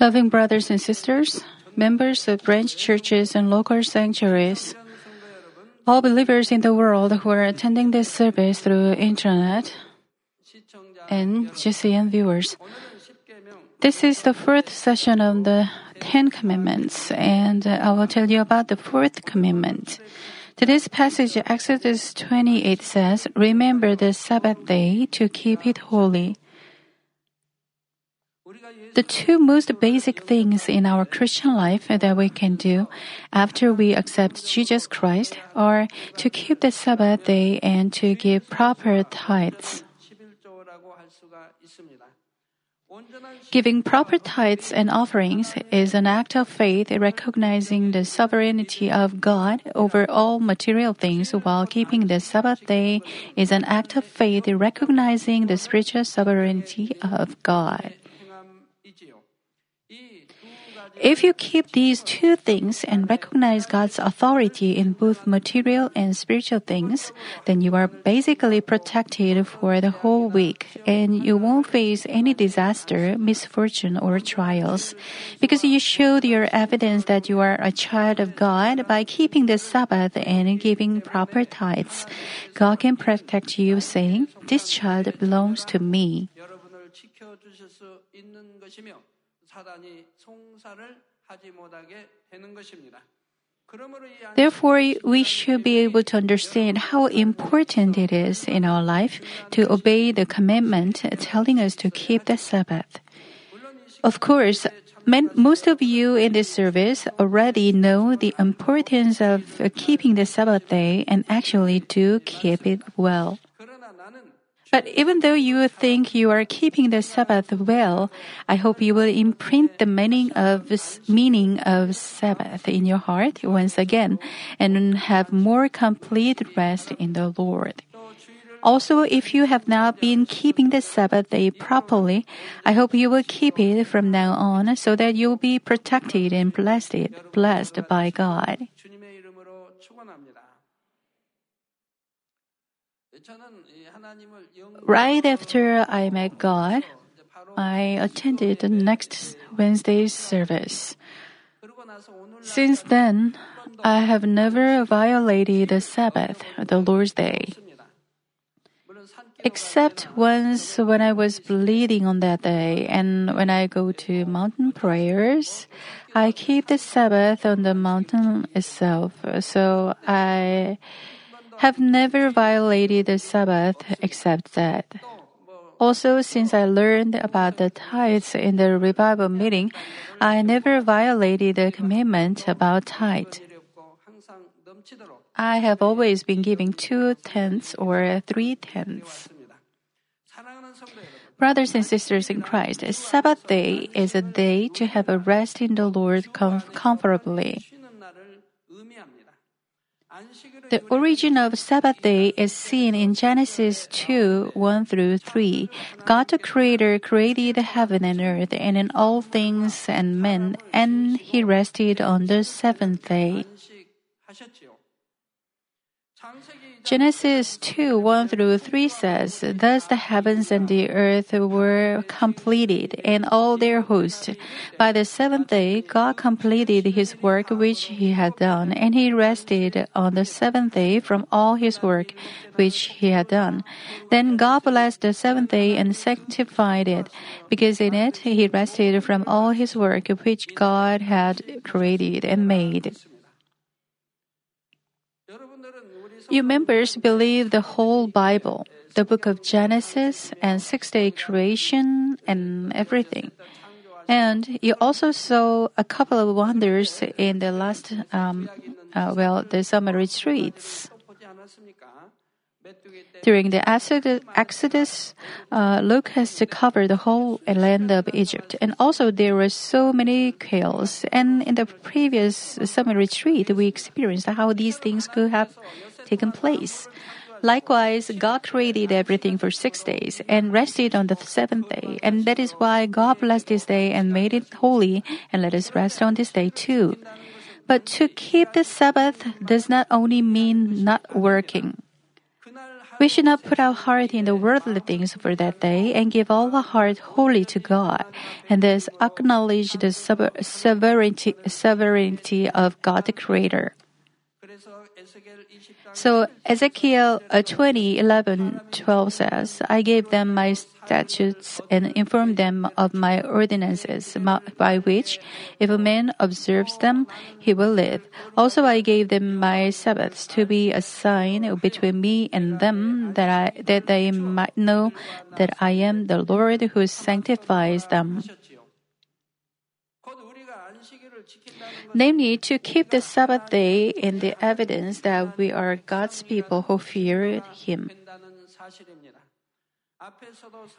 Loving brothers and sisters, members of branch churches and local sanctuaries, all believers in the world who are attending this service through internet, and GCN viewers. This is the fourth session of the Ten Commandments, and I will tell you about the fourth commandment. Today's passage, Exodus 28 says, Remember the Sabbath day to keep it holy. The two most basic things in our Christian life that we can do after we accept Jesus Christ are to keep the Sabbath day and to give proper tithes. Giving proper tithes and offerings is an act of faith recognizing the sovereignty of God over all material things while keeping the Sabbath day is an act of faith recognizing the spiritual sovereignty of God. If you keep these two things and recognize God's authority in both material and spiritual things, then you are basically protected for the whole week and you won't face any disaster, misfortune, or trials. Because you showed your evidence that you are a child of God by keeping the Sabbath and giving proper tithes. God can protect you saying, This child belongs to me. Therefore, we should be able to understand how important it is in our life to obey the commandment telling us to keep the Sabbath. Of course, most of you in this service already know the importance of keeping the Sabbath day and actually do keep it well. But even though you think you are keeping the Sabbath well, I hope you will imprint the meaning of meaning of Sabbath in your heart once again and have more complete rest in the Lord. Also, if you have not been keeping the Sabbath day properly, I hope you will keep it from now on so that you will be protected and blessed, blessed by God. Right after I met God, I attended the next Wednesday's service. Since then, I have never violated the Sabbath, the Lord's Day. Except once when I was bleeding on that day and when I go to mountain prayers, I keep the Sabbath on the mountain itself. So I have never violated the Sabbath except that. Also, since I learned about the tithes in the revival meeting, I never violated the commandment about tithe. I have always been giving two tenths or three tenths. Brothers and sisters in Christ, Sabbath day is a day to have a rest in the Lord comfortably. The origin of Sabbath day is seen in Genesis 2 1 through 3. God the Creator created heaven and earth and in all things and men, and He rested on the seventh day. Genesis 2 1 through 3 says, Thus the heavens and the earth were completed, and all their host. By the seventh day, God completed his work which he had done, and he rested on the seventh day from all his work which he had done. Then God blessed the seventh day and sanctified it, because in it he rested from all his work which God had created and made. You members believe the whole Bible, the book of Genesis and six day creation and everything. And you also saw a couple of wonders in the last, um, uh, well, the summer retreats. During the Exodus, uh, Luke has to cover the whole land of Egypt. And also there were so many quails. And in the previous summer retreat, we experienced how these things could have taken place. Likewise, God created everything for six days and rested on the seventh day. And that is why God blessed this day and made it holy and let us rest on this day too. But to keep the Sabbath does not only mean not working. We should not put our heart in the worldly things for that day and give all our heart wholly to God, and thus acknowledge the sovereignty, sovereignty of God the Creator. So Ezekiel uh, 20, 11, 12 says, I gave them my statutes and informed them of my ordinances, by which, if a man observes them, he will live. Also I gave them my Sabbaths to be a sign between me and them, that I, that they might know that I am the Lord who sanctifies them. Namely to keep the Sabbath day in the evidence that we are God's people who fear Him.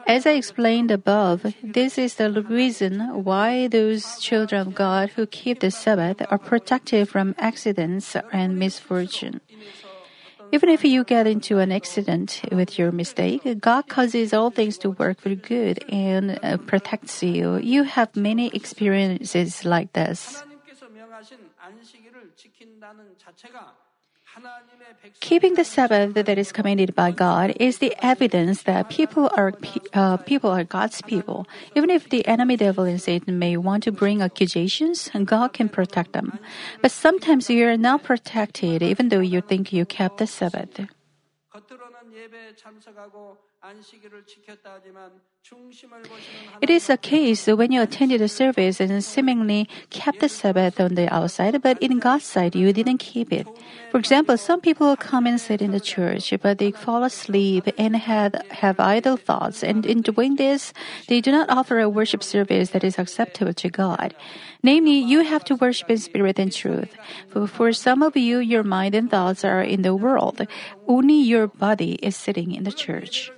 As I explained above, this is the reason why those children of God who keep the Sabbath are protected from accidents and misfortune. Even if you get into an accident with your mistake, God causes all things to work for good and uh, protects you. You have many experiences like this. Keeping the Sabbath that is commanded by God is the evidence that people are uh, people are God's people. Even if the enemy devil and Satan may want to bring accusations, God can protect them. But sometimes you are not protected, even though you think you kept the Sabbath. It is a case when you attended the service and seemingly kept the Sabbath on the outside, but in God's sight you didn't keep it. For example, some people come and sit in the church, but they fall asleep and have, have idle thoughts, and in doing this, they do not offer a worship service that is acceptable to God. Namely, you have to worship in spirit and truth. For, for some of you, your mind and thoughts are in the world. Only your body is sitting in the church.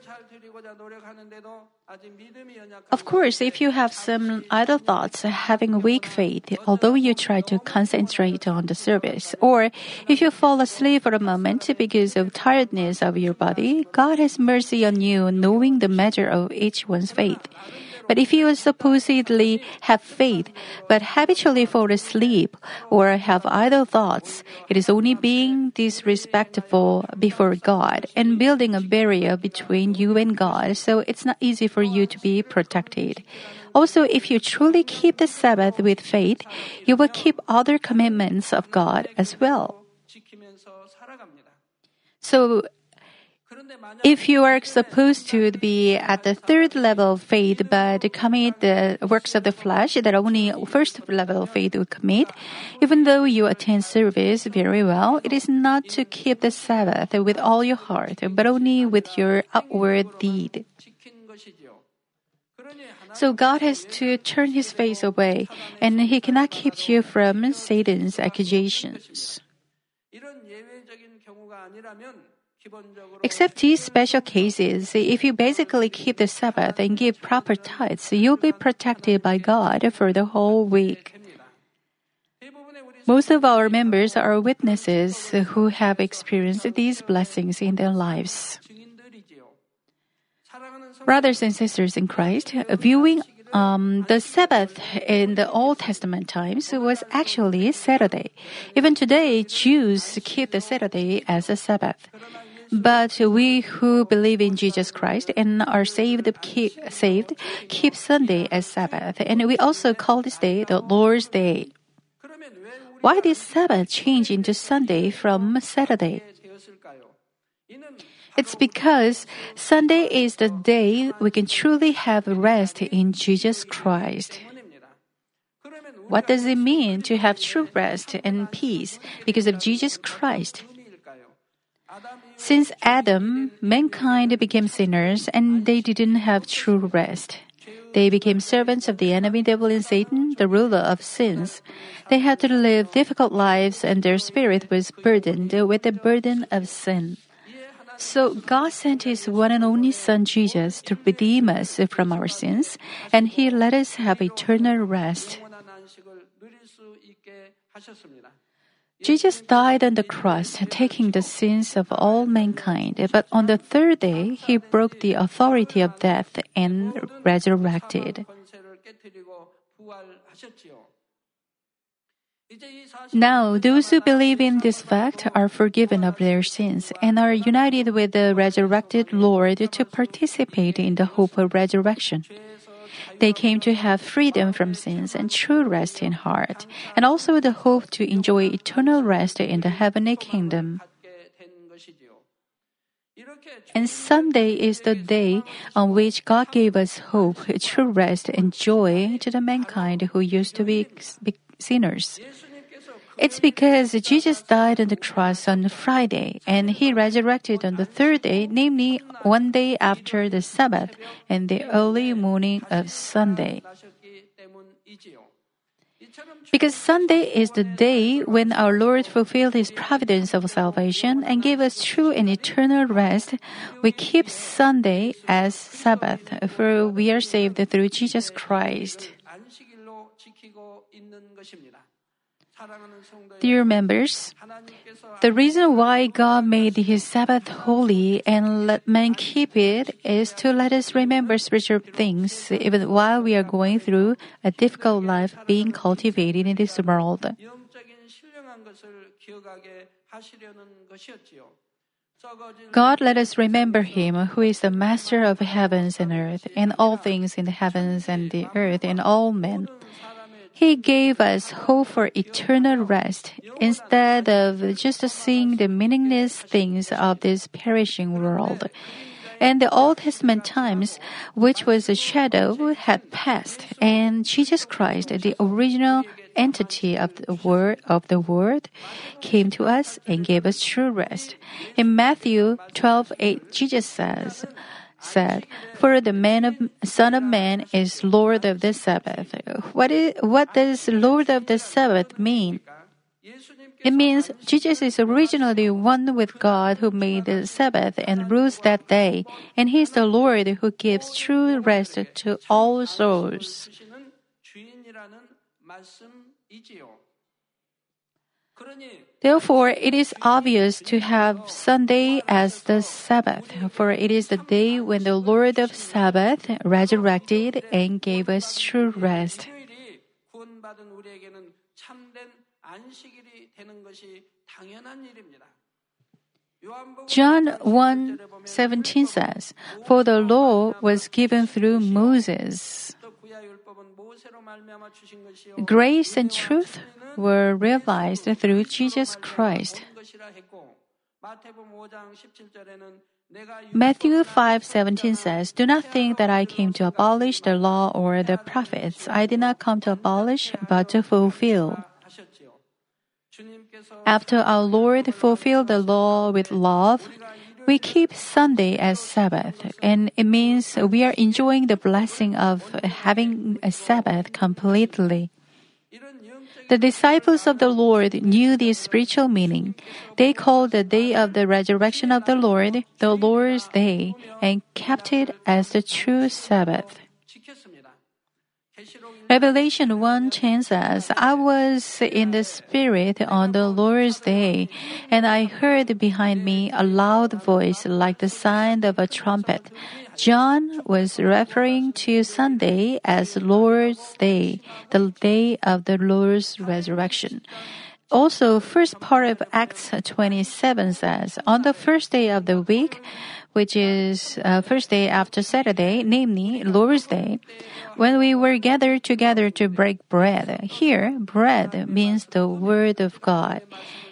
Of course, if you have some idle thoughts, having weak faith, although you try to concentrate on the service, or if you fall asleep for a moment because of tiredness of your body, God has mercy on you, knowing the measure of each one's faith. But if you supposedly have faith, but habitually fall asleep or have idle thoughts, it is only being disrespectful before God and building a barrier between you and God, so it's not easy for you to be protected. Also, if you truly keep the Sabbath with faith, you will keep other commandments of God as well. So, if you are supposed to be at the third level of faith but commit the works of the flesh that only first level of faith would commit, even though you attend service very well, it is not to keep the Sabbath with all your heart, but only with your outward deed. So God has to turn his face away, and he cannot keep you from Satan's accusations. Except these special cases, if you basically keep the Sabbath and give proper tithes, you'll be protected by God for the whole week. Most of our members are witnesses who have experienced these blessings in their lives. Brothers and sisters in Christ, viewing um, the Sabbath in the Old Testament times was actually Saturday. Even today, Jews keep the Saturday as a Sabbath. But we who believe in Jesus Christ and are saved keep, saved keep Sunday as Sabbath, and we also call this day the Lord's Day. Why did Sabbath change into Sunday from Saturday? It's because Sunday is the day we can truly have rest in Jesus Christ. What does it mean to have true rest and peace because of Jesus Christ? Since Adam, mankind became sinners and they didn't have true rest. They became servants of the enemy devil and Satan, the ruler of sins. They had to live difficult lives and their spirit was burdened with the burden of sin. So God sent His one and only Son Jesus to redeem us from our sins, and He let us have eternal rest. Jesus died on the cross, taking the sins of all mankind, but on the third day, he broke the authority of death and resurrected. Now, those who believe in this fact are forgiven of their sins and are united with the resurrected Lord to participate in the hope of resurrection. They came to have freedom from sins and true rest in heart, and also the hope to enjoy eternal rest in the heavenly kingdom. And Sunday is the day on which God gave us hope, true rest, and joy to the mankind who used to be sinners. It's because Jesus died on the cross on Friday and he resurrected on the third day, namely one day after the Sabbath and the early morning of Sunday. Because Sunday is the day when our Lord fulfilled his providence of salvation and gave us true and eternal rest, we keep Sunday as Sabbath, for we are saved through Jesus Christ. Dear members, the reason why God made His Sabbath holy and let man keep it is to let us remember spiritual things even while we are going through a difficult life being cultivated in this world. God let us remember Him who is the master of heavens and earth and all things in the heavens and the earth and all men. He gave us hope for eternal rest instead of just seeing the meaningless things of this perishing world. And the Old Testament times, which was a shadow, had passed, and Jesus Christ, the original entity of the word of the word, came to us and gave us true rest. In Matthew 12:8, Jesus says, said, For the man of, Son of Man is Lord of the Sabbath. What, is, what does Lord of the Sabbath mean? It means Jesus is originally one with God who made the Sabbath and rules that day, and He is the Lord who gives true rest to all souls. Therefore, it is obvious to have Sunday as the Sabbath, for it is the day when the Lord of Sabbath resurrected and gave us true rest. John 1 17 says, For the law was given through Moses. Grace and truth were realized through Jesus Christ. Matthew 5:17 says, "Do not think that I came to abolish the law or the prophets. I did not come to abolish, but to fulfill." After our Lord fulfilled the law with love, we keep Sunday as Sabbath, and it means we are enjoying the blessing of having a Sabbath completely. The disciples of the Lord knew the spiritual meaning. They called the day of the resurrection of the Lord the Lord's day and kept it as the true Sabbath. Revelation 1 10 says, I was in the Spirit on the Lord's day, and I heard behind me a loud voice like the sound of a trumpet. John was referring to Sunday as Lord's Day, the day of the Lord's resurrection. Also, first part of Acts 27 says, on the first day of the week, which is uh, first day after Saturday, namely Lord's Day, when we were gathered together to break bread. Here, bread means the Word of God.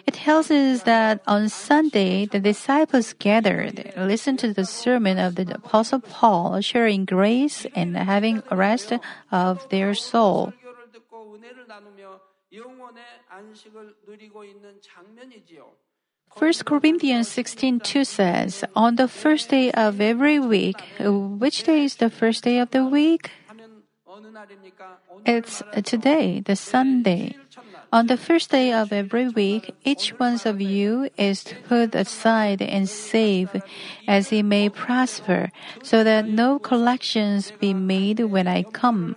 It tells us that on Sunday, the disciples gathered, listened to the sermon of the Apostle Paul, sharing grace and having rest of their soul. 1 Corinthians 16:2 says, On the first day of every week, uh, which day is the first day of the week? It's today, the Sunday. On the first day of every week, each one of you is to put aside and save as he may prosper, so that no collections be made when I come.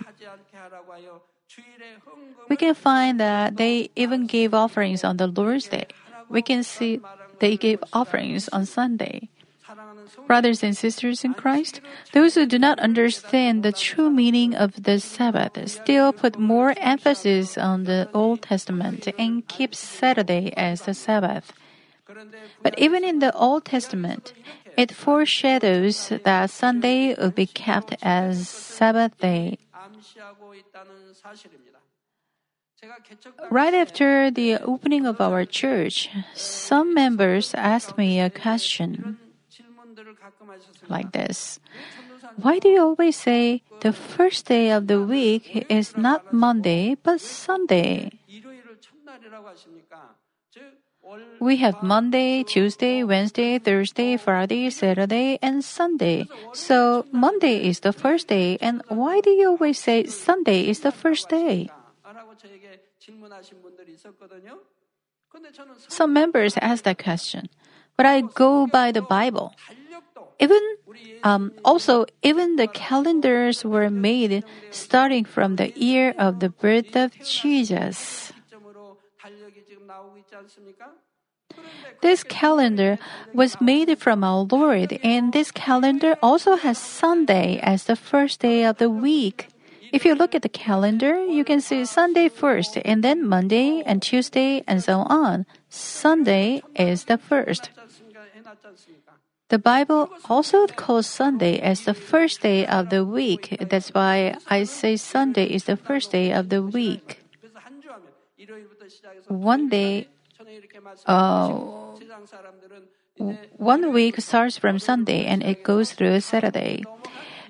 We can find that they even gave offerings on the Lord's Day. We can see they gave offerings on Sunday. Brothers and sisters in Christ, those who do not understand the true meaning of the Sabbath still put more emphasis on the Old Testament and keep Saturday as the Sabbath. But even in the Old Testament, it foreshadows that Sunday will be kept as Sabbath day. Right after the opening of our church, some members asked me a question like this. Why do you always say the first day of the week is not Monday but Sunday? We have Monday, Tuesday, Wednesday, Thursday, Friday, Saturday, and Sunday. So Monday is the first day, and why do you always say Sunday is the first day? Some members asked that question, but I go by the Bible. Even um, also, even the calendars were made starting from the year of the birth of Jesus. This calendar was made from our Lord, and this calendar also has Sunday as the first day of the week. If you look at the calendar, you can see Sunday first, and then Monday and Tuesday, and so on. Sunday is the first. The Bible also calls Sunday as the first day of the week. That's why I say Sunday is the first day of the week. One day uh, one week starts from Sunday and it goes through Saturday.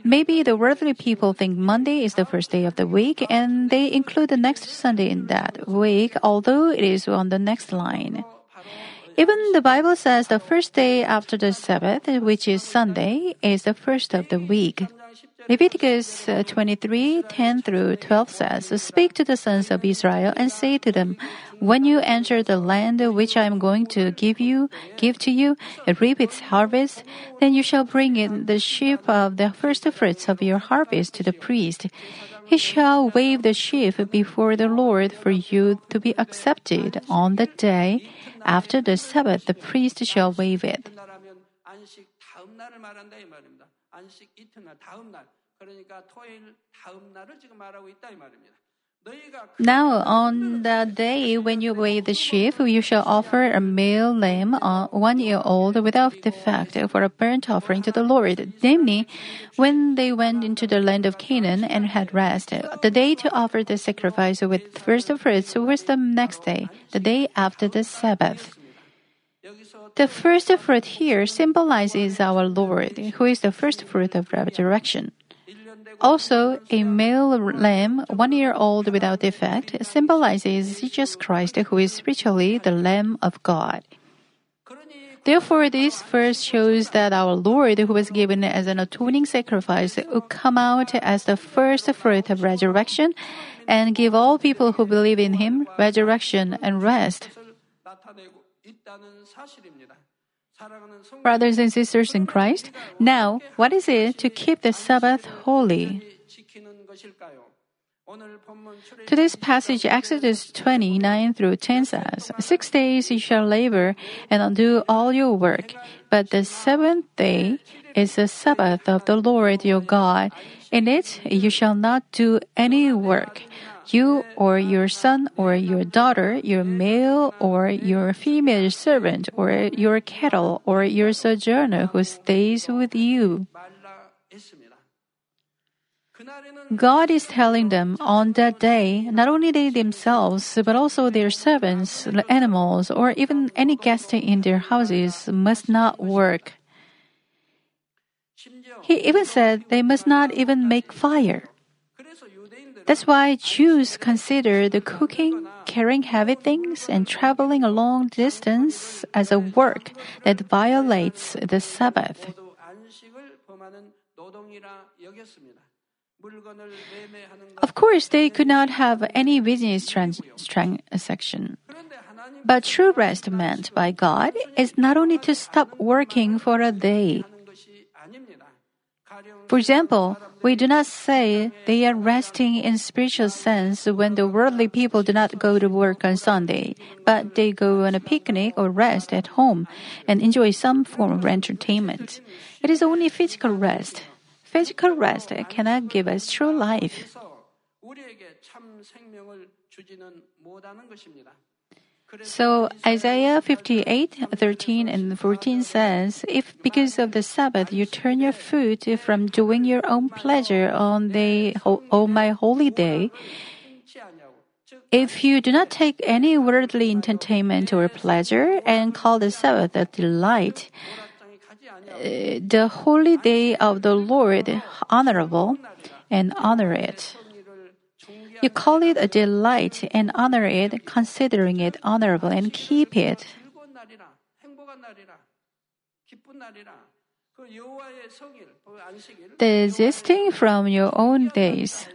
Maybe the worldly people think Monday is the first day of the week and they include the next Sunday in that week, although it is on the next line. Even the Bible says the first day after the Sabbath, which is Sunday, is the first of the week. Leviticus uh, 23, 10 through 12 says, Speak to the sons of Israel and say to them, When you enter the land which I am going to give you, give to you, and reap its harvest, then you shall bring in the sheaf of the first fruits of your harvest to the priest. He shall wave the sheaf before the Lord for you to be accepted. On the day after the Sabbath, the priest shall wave it. 안식 이튿날 다음 날 그러니까 토요일 다음 날을 지금 말하고 있다 이 말입니다. Now, on the day when you weigh the sheaf, you shall offer a male lamb, uh, one year old, without defect, for a burnt offering to the Lord. Namely, when they went into the land of Canaan and had rest, the day to offer the sacrifice with first fruits was the next day, the day after the Sabbath. The first fruit here symbolizes our Lord, who is the first fruit of resurrection. Also, a male lamb, one year old without defect, symbolizes Jesus Christ, who is spiritually the Lamb of God. Therefore, this verse shows that our Lord, who was given as an atoning sacrifice, will come out as the first fruit of resurrection and give all people who believe in him resurrection and rest. Brothers and sisters in Christ, now what is it to keep the Sabbath holy? Today's passage, Exodus 29 through 10 says, Six days you shall labor and undo all your work, but the seventh day is the Sabbath of the Lord your God. In it you shall not do any work, you or your son or your daughter, your male or your female servant, or your cattle or your sojourner who stays with you. God is telling them on that day, not only they themselves, but also their servants, the animals, or even any guest in their houses must not work. He even said they must not even make fire. That's why Jews consider the cooking, carrying heavy things, and traveling a long distance as a work that violates the Sabbath. Of course, they could not have any business transaction. But true rest meant by God is not only to stop working for a day. For example, we do not say they are resting in spiritual sense when the worldly people do not go to work on Sunday, but they go on a picnic or rest at home and enjoy some form of entertainment. It is only physical rest. Physical rest cannot give us true life. So Isaiah 58, 13 and 14 says, If because of the Sabbath you turn your foot from doing your own pleasure on the on my holy day, if you do not take any worldly entertainment or pleasure and call the Sabbath a delight, uh, the holy day of the Lord honorable and honor it. You call it a delight and honor it, considering it honorable and keep it. Desisting from your own days.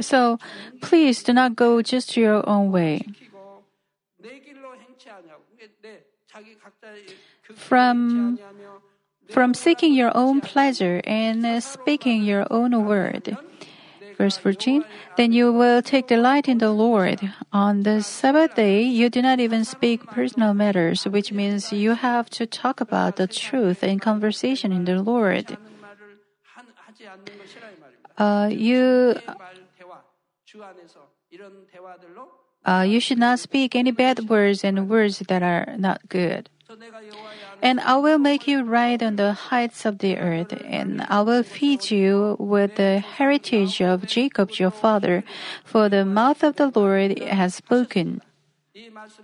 So please do not go just your own way. From from seeking your own pleasure and speaking your own word. Verse 14, then you will take delight in the Lord. On the Sabbath day, you do not even speak personal matters, which means you have to talk about the truth in conversation in the Lord. Uh, you, uh, you should not speak any bad words and words that are not good. And I will make you ride on the heights of the earth, and I will feed you with the heritage of Jacob your father, for the mouth of the Lord has spoken.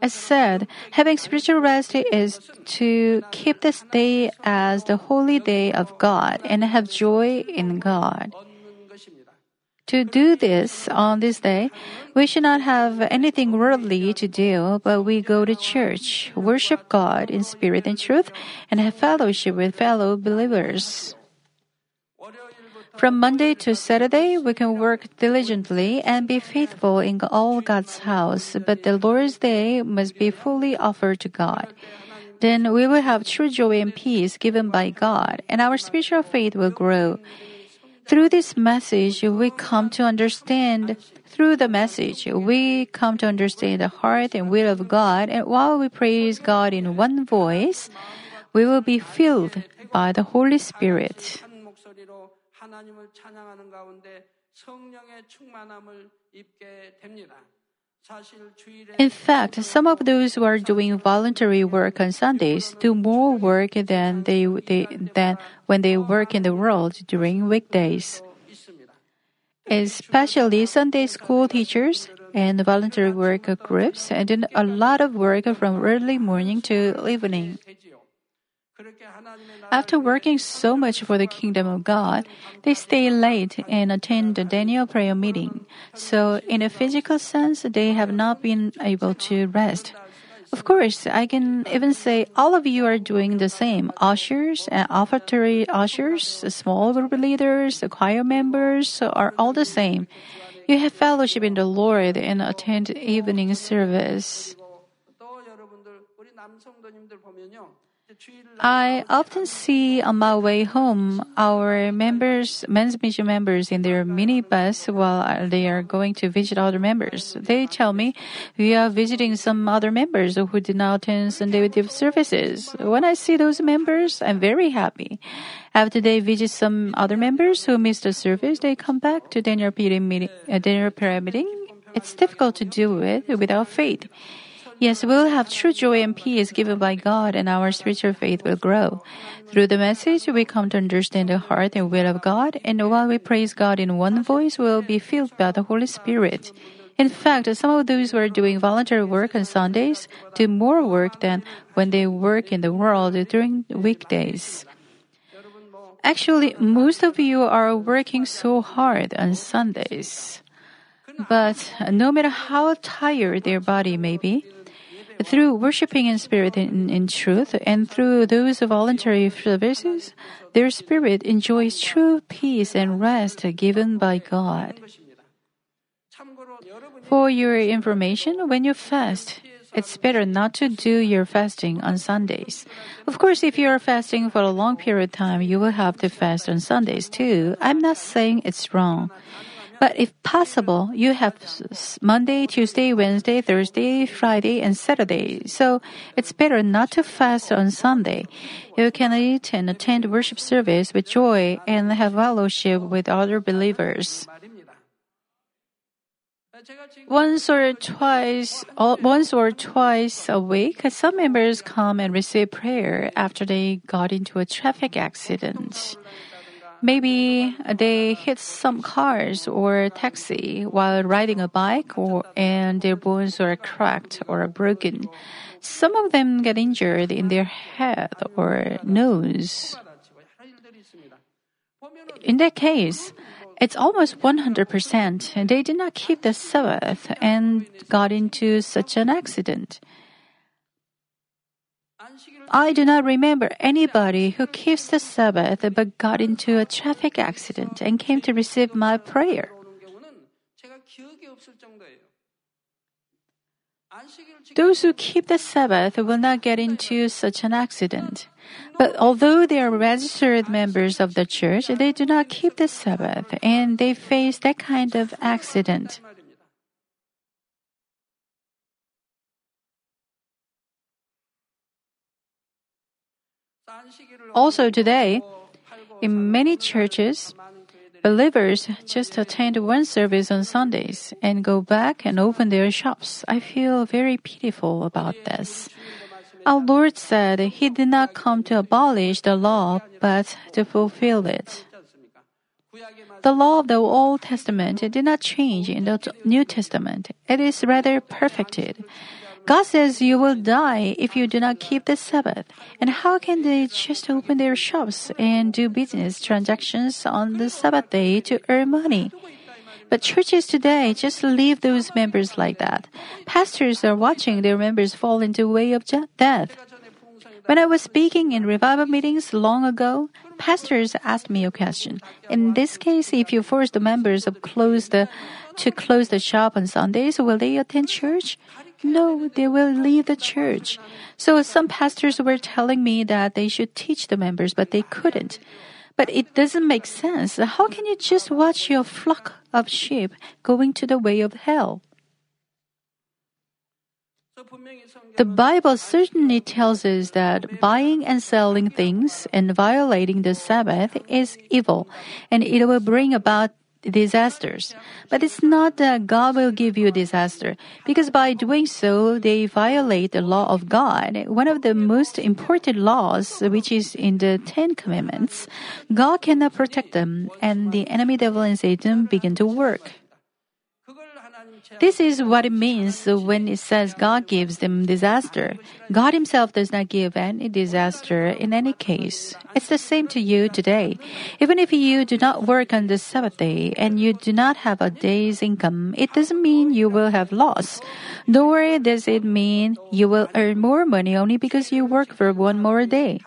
As said, having spiritual rest is to keep this day as the holy day of God and have joy in God to do this on this day, we should not have anything worldly to do, but we go to church, worship God in spirit and truth, and have fellowship with fellow believers. From Monday to Saturday, we can work diligently and be faithful in all God's house, but the Lord's day must be fully offered to God. Then we will have true joy and peace given by God, and our spiritual faith will grow. Through this message, we come to understand, through the message, we come to understand the heart and will of God, and while we praise God in one voice, we will be filled by the Holy Spirit. 한 목소리로 하나님을 찬양하는 가운데 성령의 충만함을 입게 됩니다. In fact, some of those who are doing voluntary work on Sundays do more work than they, they than when they work in the world during weekdays. Especially Sunday school teachers and voluntary work groups and a lot of work from early morning to evening. After working so much for the kingdom of God, they stay late and attend the Daniel prayer meeting. So, in a physical sense, they have not been able to rest. Of course, I can even say all of you are doing the same. Ushers and offertory ushers, small group leaders, choir members are all the same. You have fellowship in the Lord and attend evening service. I often see on my way home our members, men's mission members in their minibus while they are going to visit other members. They tell me we are visiting some other members who did not attend Sunday services. When I see those members, I'm very happy. After they visit some other members who missed the service, they come back to dinner prayer meeting. Uh, dinner prayer meeting. It's difficult to do it without faith. Yes, we'll have true joy and peace given by God, and our spiritual faith will grow. Through the message, we come to understand the heart and will of God, and while we praise God in one voice, we'll be filled by the Holy Spirit. In fact, some of those who are doing voluntary work on Sundays do more work than when they work in the world during weekdays. Actually, most of you are working so hard on Sundays. But no matter how tired their body may be, through worshiping in spirit and in truth, and through those voluntary services, their spirit enjoys true peace and rest given by God. For your information, when you fast, it's better not to do your fasting on Sundays. Of course, if you are fasting for a long period of time, you will have to fast on Sundays too. I'm not saying it's wrong. But if possible, you have Monday, Tuesday, Wednesday, Thursday, Friday, and Saturday. So it's better not to fast on Sunday. You can eat and attend worship service with joy and have fellowship with other believers. Once or twice, once or twice a week, some members come and receive prayer after they got into a traffic accident. Maybe they hit some cars or taxi while riding a bike or, and their bones are cracked or broken. Some of them get injured in their head or nose. In that case, it's almost 100%. They did not keep the Sabbath and got into such an accident. I do not remember anybody who keeps the Sabbath but got into a traffic accident and came to receive my prayer. Those who keep the Sabbath will not get into such an accident. But although they are registered members of the church, they do not keep the Sabbath and they face that kind of accident. Also today, in many churches, believers just attend one service on Sundays and go back and open their shops. I feel very pitiful about this. Our Lord said He did not come to abolish the law, but to fulfill it. The law of the Old Testament did not change in the New Testament. It is rather perfected. God says you will die if you do not keep the Sabbath. And how can they just open their shops and do business transactions on the Sabbath day to earn money? But churches today just leave those members like that. Pastors are watching their members fall into way of death. When I was speaking in revival meetings long ago, pastors asked me a question. In this case, if you force the members of close the, to close the shop on Sundays, will they attend church? No, they will leave the church. So some pastors were telling me that they should teach the members, but they couldn't. But it doesn't make sense. How can you just watch your flock of sheep going to the way of hell? The Bible certainly tells us that buying and selling things and violating the Sabbath is evil, and it will bring about disasters. But it's not that God will give you disaster, because by doing so, they violate the law of God, one of the most important laws, which is in the Ten Commandments. God cannot protect them, and the enemy devil and Satan begin to work. This is what it means when it says God gives them disaster. God Himself does not give any disaster in any case. It's the same to you today. Even if you do not work on the Sabbath day and you do not have a day's income, it doesn't mean you will have loss. Nor does it mean you will earn more money only because you work for one more day.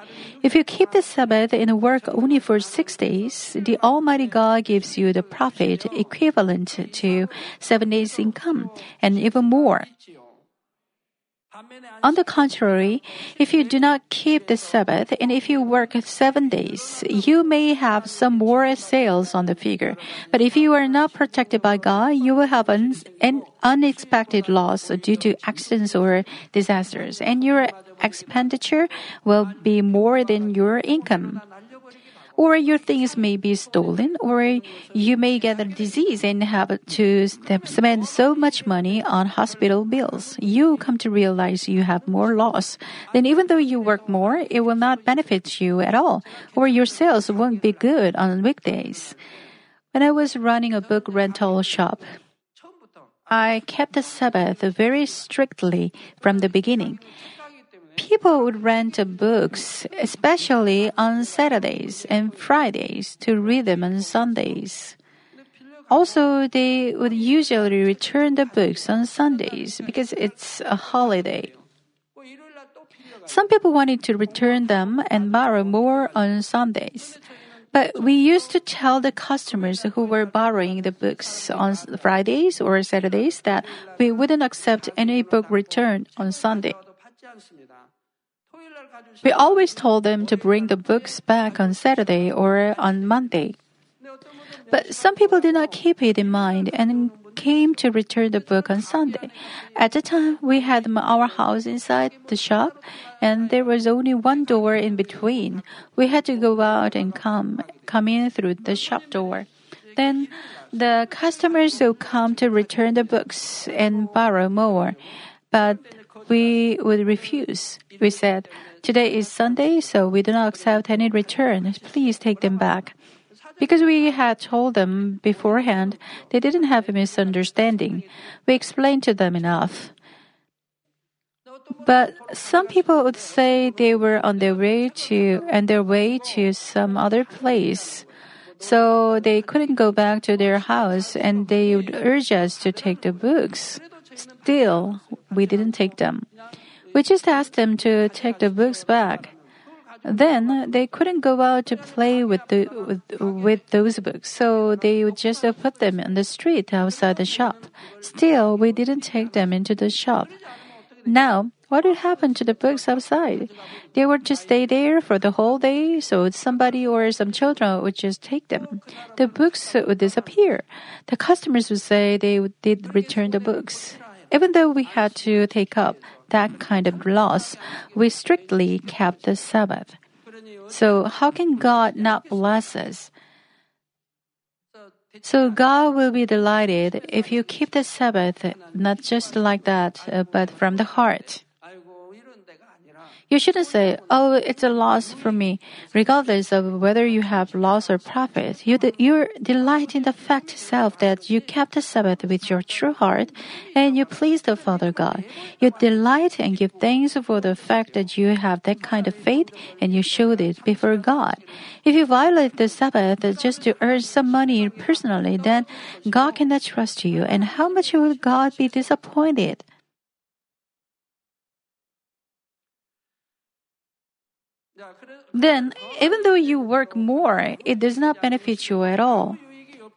If you keep the Sabbath and work only for six days, the Almighty God gives you the profit equivalent to seven days' income and even more. On the contrary, if you do not keep the Sabbath and if you work seven days, you may have some more sales on the figure. But if you are not protected by God, you will have an unexpected loss due to accidents or disasters, and your expenditure will be more than your income or your things may be stolen, or you may get a disease and have to spend so much money on hospital bills. You come to realize you have more loss. Then even though you work more, it will not benefit you at all, or your sales won't be good on weekdays. When I was running a book rental shop, I kept the Sabbath very strictly from the beginning people would rent books, especially on Saturdays and Fridays, to read them on Sundays. Also, they would usually return the books on Sundays because it's a holiday. Some people wanted to return them and borrow more on Sundays. But we used to tell the customers who were borrowing the books on Fridays or Saturdays that we wouldn't accept any book return on Sunday. We always told them to bring the books back on Saturday or on Monday. But some people did not keep it in mind and came to return the book on Sunday. At the time, we had our house inside the shop, and there was only one door in between. We had to go out and come come in through the shop door. Then the customers would come to return the books and borrow more, but we would refuse. We said, "Today is Sunday, so we do not accept any return. Please take them back." Because we had told them beforehand, they didn't have a misunderstanding. We explained to them enough. But some people would say they were on their way to and their way to some other place. So they couldn't go back to their house and they would urge us to take the books. Still, we didn't take them. We just asked them to take the books back. Then they couldn't go out to play with the with, with those books, so they would just put them on the street outside the shop. Still, we didn't take them into the shop. Now, what would happen to the books outside? They were to stay there for the whole day, so somebody or some children would just take them. The books would disappear. The customers would say they did return the books. Even though we had to take up that kind of loss, we strictly kept the Sabbath. So how can God not bless us? So God will be delighted if you keep the Sabbath not just like that, uh, but from the heart. You shouldn't say, "Oh, it's a loss for me," regardless of whether you have loss or profit. You de- you delight in the fact itself that you kept the Sabbath with your true heart, and you please the Father God. You delight and give thanks for the fact that you have that kind of faith, and you showed it before God. If you violate the Sabbath just to earn some money personally, then God cannot trust you, and how much will God be disappointed? Then, even though you work more, it does not benefit you at all.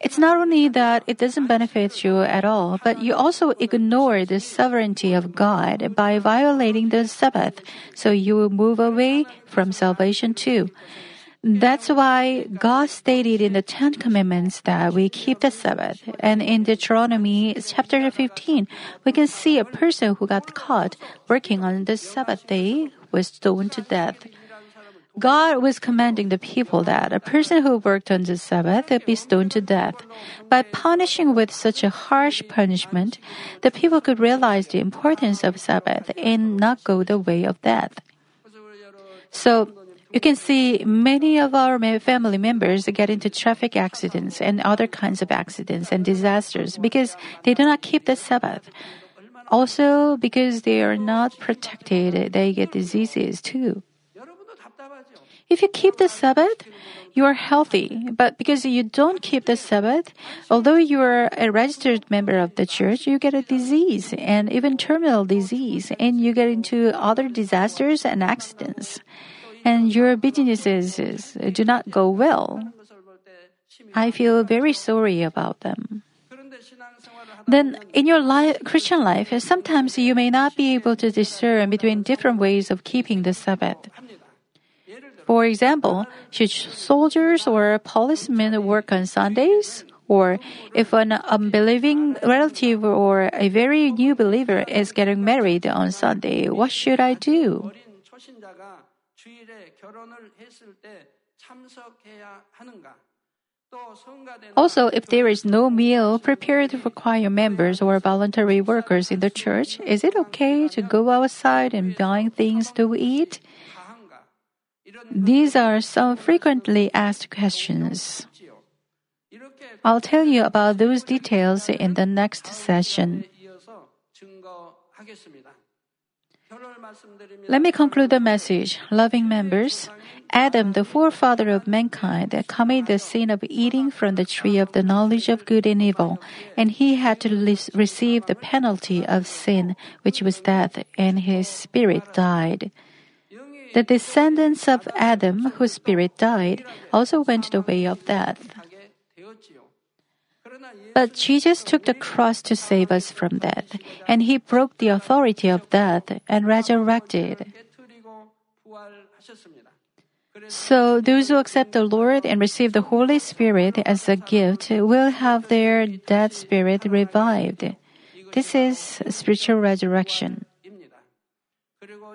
It's not only that it doesn't benefit you at all, but you also ignore the sovereignty of God by violating the Sabbath, so you will move away from salvation too. That's why God stated in the Ten Commandments that we keep the Sabbath. And in Deuteronomy chapter 15, we can see a person who got caught working on the Sabbath day was stoned to death. God was commanding the people that a person who worked on the Sabbath would be stoned to death. By punishing with such a harsh punishment, the people could realize the importance of Sabbath and not go the way of death. So, you can see many of our family members get into traffic accidents and other kinds of accidents and disasters because they do not keep the Sabbath. Also, because they are not protected, they get diseases too. If you keep the Sabbath, you are healthy. But because you don't keep the Sabbath, although you are a registered member of the church, you get a disease and even terminal disease, and you get into other disasters and accidents. And your businesses do not go well. I feel very sorry about them. Then, in your life, Christian life, sometimes you may not be able to discern between different ways of keeping the Sabbath. For example, should soldiers or policemen work on Sundays? Or if an unbelieving relative or a very new believer is getting married on Sunday, what should I do? Also, if there is no meal prepared for choir members or voluntary workers in the church, is it okay to go outside and buy things to eat? These are some frequently asked questions. I'll tell you about those details in the next session. Let me conclude the message. Loving members, Adam, the forefather of mankind, committed the sin of eating from the tree of the knowledge of good and evil, and he had to receive the penalty of sin, which was death, and his spirit died. The descendants of Adam, whose spirit died, also went the way of death. But Jesus took the cross to save us from death, and he broke the authority of death and resurrected. So, those who accept the Lord and receive the Holy Spirit as a gift will have their dead spirit revived. This is spiritual resurrection.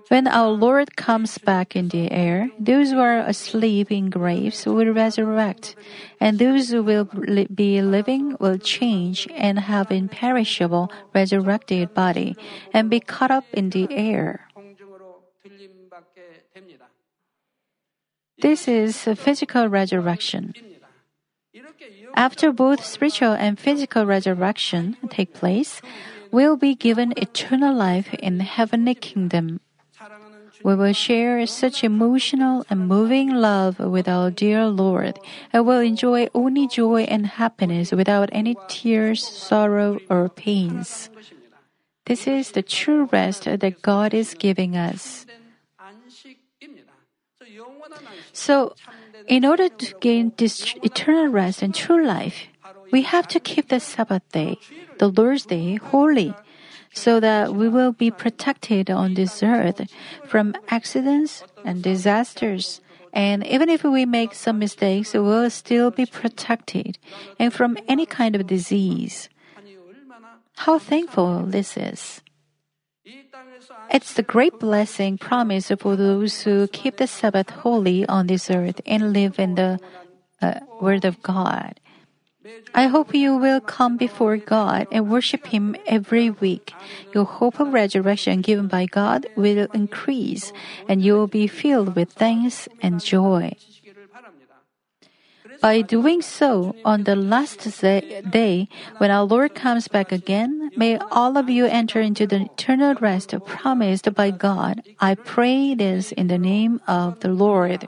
When our Lord comes back in the air, those who are asleep in graves will resurrect, and those who will be living will change and have imperishable resurrected body and be caught up in the air. This is physical resurrection. After both spiritual and physical resurrection take place, we'll be given eternal life in heavenly kingdom. We will share such emotional and moving love with our dear Lord and will enjoy only joy and happiness without any tears, sorrow, or pains. This is the true rest that God is giving us. So, in order to gain this eternal rest and true life, we have to keep the Sabbath day, the Lord's day, holy so that we will be protected on this earth from accidents and disasters. And even if we make some mistakes, we will still be protected and from any kind of disease. How thankful this is! It's the great blessing promised for those who keep the Sabbath holy on this earth and live in the uh, Word of God. I hope you will come before God and worship Him every week. Your hope of resurrection given by God will increase and you will be filled with thanks and joy. By doing so, on the last day, when our Lord comes back again, may all of you enter into the eternal rest promised by God. I pray this in the name of the Lord.